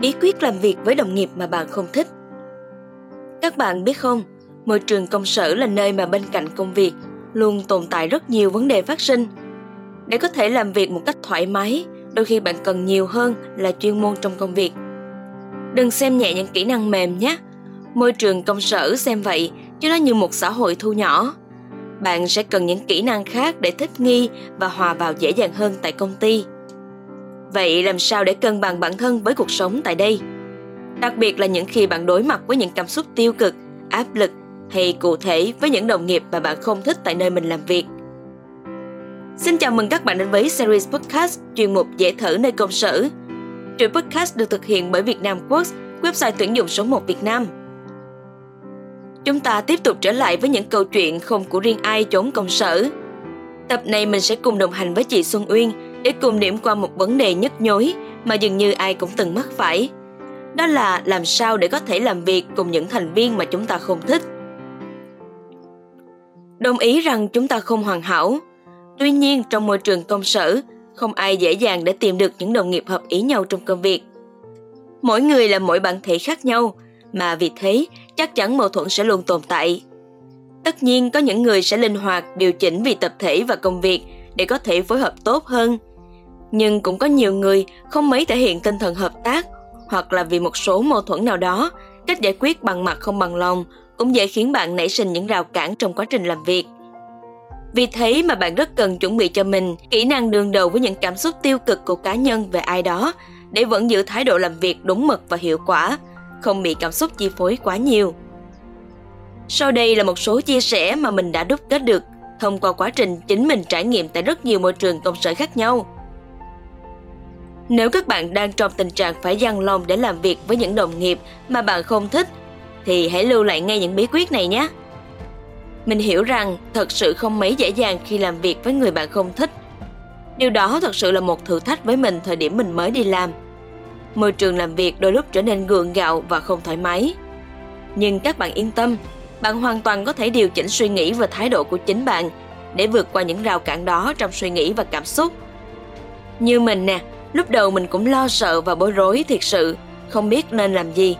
bí quyết làm việc với đồng nghiệp mà bạn không thích. Các bạn biết không, môi trường công sở là nơi mà bên cạnh công việc luôn tồn tại rất nhiều vấn đề phát sinh. Để có thể làm việc một cách thoải mái, đôi khi bạn cần nhiều hơn là chuyên môn trong công việc. Đừng xem nhẹ những kỹ năng mềm nhé. Môi trường công sở xem vậy chứ nó như một xã hội thu nhỏ. Bạn sẽ cần những kỹ năng khác để thích nghi và hòa vào dễ dàng hơn tại công ty. Vậy làm sao để cân bằng bản thân với cuộc sống tại đây? Đặc biệt là những khi bạn đối mặt với những cảm xúc tiêu cực, áp lực hay cụ thể với những đồng nghiệp mà bạn không thích tại nơi mình làm việc. Xin chào mừng các bạn đến với series podcast chuyên mục dễ thở nơi công sở. Chuỗi podcast được thực hiện bởi Việt Nam Works, website tuyển dụng số 1 Việt Nam. Chúng ta tiếp tục trở lại với những câu chuyện không của riêng ai chốn công sở. Tập này mình sẽ cùng đồng hành với chị Xuân Uyên để cùng điểm qua một vấn đề nhức nhối mà dường như ai cũng từng mắc phải. Đó là làm sao để có thể làm việc cùng những thành viên mà chúng ta không thích. Đồng ý rằng chúng ta không hoàn hảo. Tuy nhiên trong môi trường công sở, không ai dễ dàng để tìm được những đồng nghiệp hợp ý nhau trong công việc. Mỗi người là mỗi bản thể khác nhau, mà vì thế chắc chắn mâu thuẫn sẽ luôn tồn tại. Tất nhiên có những người sẽ linh hoạt điều chỉnh vì tập thể và công việc để có thể phối hợp tốt hơn – nhưng cũng có nhiều người không mấy thể hiện tinh thần hợp tác hoặc là vì một số mâu thuẫn nào đó, cách giải quyết bằng mặt không bằng lòng cũng dễ khiến bạn nảy sinh những rào cản trong quá trình làm việc. Vì thế mà bạn rất cần chuẩn bị cho mình kỹ năng đương đầu với những cảm xúc tiêu cực của cá nhân về ai đó để vẫn giữ thái độ làm việc đúng mực và hiệu quả, không bị cảm xúc chi phối quá nhiều. Sau đây là một số chia sẻ mà mình đã đúc kết được thông qua quá trình chính mình trải nghiệm tại rất nhiều môi trường công sở khác nhau. Nếu các bạn đang trong tình trạng phải dằn lòng để làm việc với những đồng nghiệp mà bạn không thích, thì hãy lưu lại ngay những bí quyết này nhé. Mình hiểu rằng thật sự không mấy dễ dàng khi làm việc với người bạn không thích. Điều đó thật sự là một thử thách với mình thời điểm mình mới đi làm. Môi trường làm việc đôi lúc trở nên gượng gạo và không thoải mái. Nhưng các bạn yên tâm, bạn hoàn toàn có thể điều chỉnh suy nghĩ và thái độ của chính bạn để vượt qua những rào cản đó trong suy nghĩ và cảm xúc. Như mình nè, Lúc đầu mình cũng lo sợ và bối rối thiệt sự, không biết nên làm gì.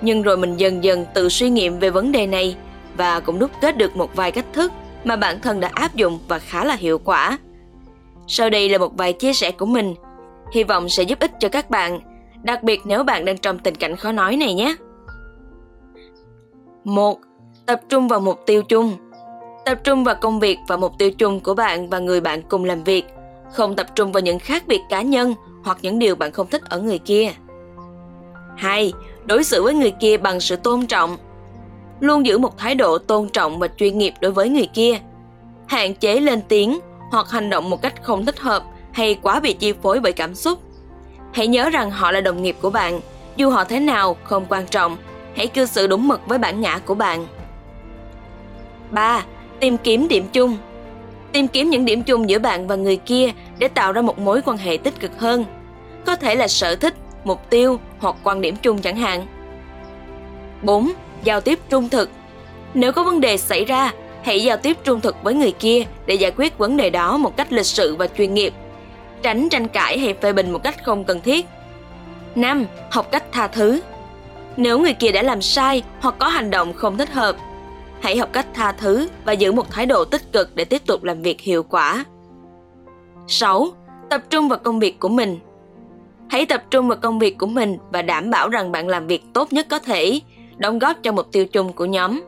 Nhưng rồi mình dần dần tự suy nghiệm về vấn đề này và cũng đúc kết được một vài cách thức mà bản thân đã áp dụng và khá là hiệu quả. Sau đây là một vài chia sẻ của mình, hy vọng sẽ giúp ích cho các bạn, đặc biệt nếu bạn đang trong tình cảnh khó nói này nhé. 1. Tập trung vào mục tiêu chung. Tập trung vào công việc và mục tiêu chung của bạn và người bạn cùng làm việc, không tập trung vào những khác biệt cá nhân hoặc những điều bạn không thích ở người kia. 2. Đối xử với người kia bằng sự tôn trọng. Luôn giữ một thái độ tôn trọng và chuyên nghiệp đối với người kia. Hạn chế lên tiếng hoặc hành động một cách không thích hợp hay quá bị chi phối bởi cảm xúc. Hãy nhớ rằng họ là đồng nghiệp của bạn, dù họ thế nào không quan trọng, hãy cư xử đúng mực với bản ngã của bạn. 3. Tìm kiếm điểm chung tìm kiếm những điểm chung giữa bạn và người kia để tạo ra một mối quan hệ tích cực hơn có thể là sở thích mục tiêu hoặc quan điểm chung chẳng hạn 4. Giao tiếp trung thực Nếu có vấn đề xảy ra, hãy giao tiếp trung thực với người kia để giải quyết vấn đề đó một cách lịch sự và chuyên nghiệp. Tránh tranh cãi hay phê bình một cách không cần thiết. 5. Học cách tha thứ Nếu người kia đã làm sai hoặc có hành động không thích hợp, hãy học cách tha thứ và giữ một thái độ tích cực để tiếp tục làm việc hiệu quả. 6. Tập trung vào công việc của mình. Hãy tập trung vào công việc của mình và đảm bảo rằng bạn làm việc tốt nhất có thể, đóng góp cho mục tiêu chung của nhóm.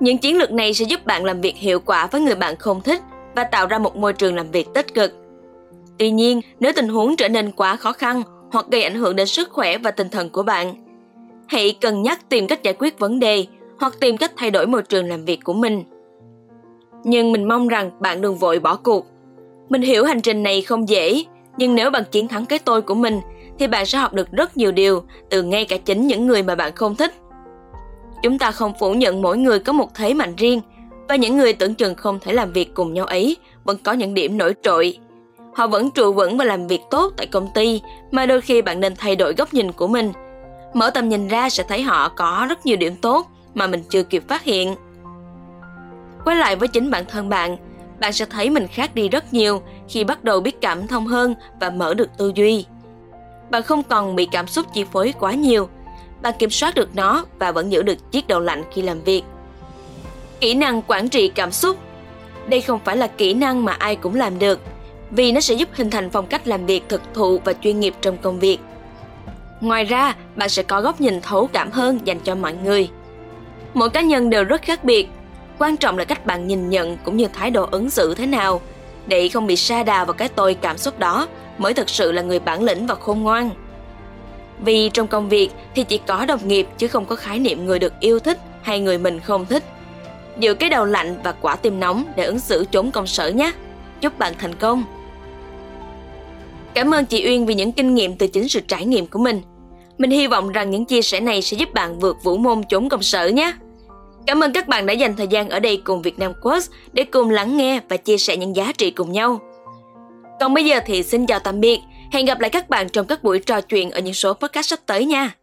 Những chiến lược này sẽ giúp bạn làm việc hiệu quả với người bạn không thích và tạo ra một môi trường làm việc tích cực. Tuy nhiên, nếu tình huống trở nên quá khó khăn hoặc gây ảnh hưởng đến sức khỏe và tinh thần của bạn, hãy cân nhắc tìm cách giải quyết vấn đề hoặc tìm cách thay đổi môi trường làm việc của mình. Nhưng mình mong rằng bạn đừng vội bỏ cuộc. Mình hiểu hành trình này không dễ, nhưng nếu bạn chiến thắng cái tôi của mình thì bạn sẽ học được rất nhiều điều từ ngay cả chính những người mà bạn không thích. Chúng ta không phủ nhận mỗi người có một thế mạnh riêng và những người tưởng chừng không thể làm việc cùng nhau ấy vẫn có những điểm nổi trội. Họ vẫn trụ vững và làm việc tốt tại công ty mà đôi khi bạn nên thay đổi góc nhìn của mình. Mở tầm nhìn ra sẽ thấy họ có rất nhiều điểm tốt mà mình chưa kịp phát hiện. Quay lại với chính bản thân bạn, bạn sẽ thấy mình khác đi rất nhiều khi bắt đầu biết cảm thông hơn và mở được tư duy. Bạn không còn bị cảm xúc chi phối quá nhiều. Bạn kiểm soát được nó và vẫn giữ được chiếc đầu lạnh khi làm việc. Kỹ năng quản trị cảm xúc Đây không phải là kỹ năng mà ai cũng làm được, vì nó sẽ giúp hình thành phong cách làm việc thực thụ và chuyên nghiệp trong công việc. Ngoài ra, bạn sẽ có góc nhìn thấu cảm hơn dành cho mọi người. Mỗi cá nhân đều rất khác biệt, quan trọng là cách bạn nhìn nhận cũng như thái độ ứng xử thế nào để không bị sa đà vào cái tôi cảm xúc đó mới thực sự là người bản lĩnh và khôn ngoan. Vì trong công việc thì chỉ có đồng nghiệp chứ không có khái niệm người được yêu thích hay người mình không thích. Giữ cái đầu lạnh và quả tim nóng để ứng xử trốn công sở nhé. Chúc bạn thành công! Cảm ơn chị Uyên vì những kinh nghiệm từ chính sự trải nghiệm của mình. Mình hy vọng rằng những chia sẻ này sẽ giúp bạn vượt vũ môn trốn công sở nhé. Cảm ơn các bạn đã dành thời gian ở đây cùng Việt Nam Quotes để cùng lắng nghe và chia sẻ những giá trị cùng nhau. Còn bây giờ thì xin chào tạm biệt. Hẹn gặp lại các bạn trong các buổi trò chuyện ở những số podcast sắp tới nha.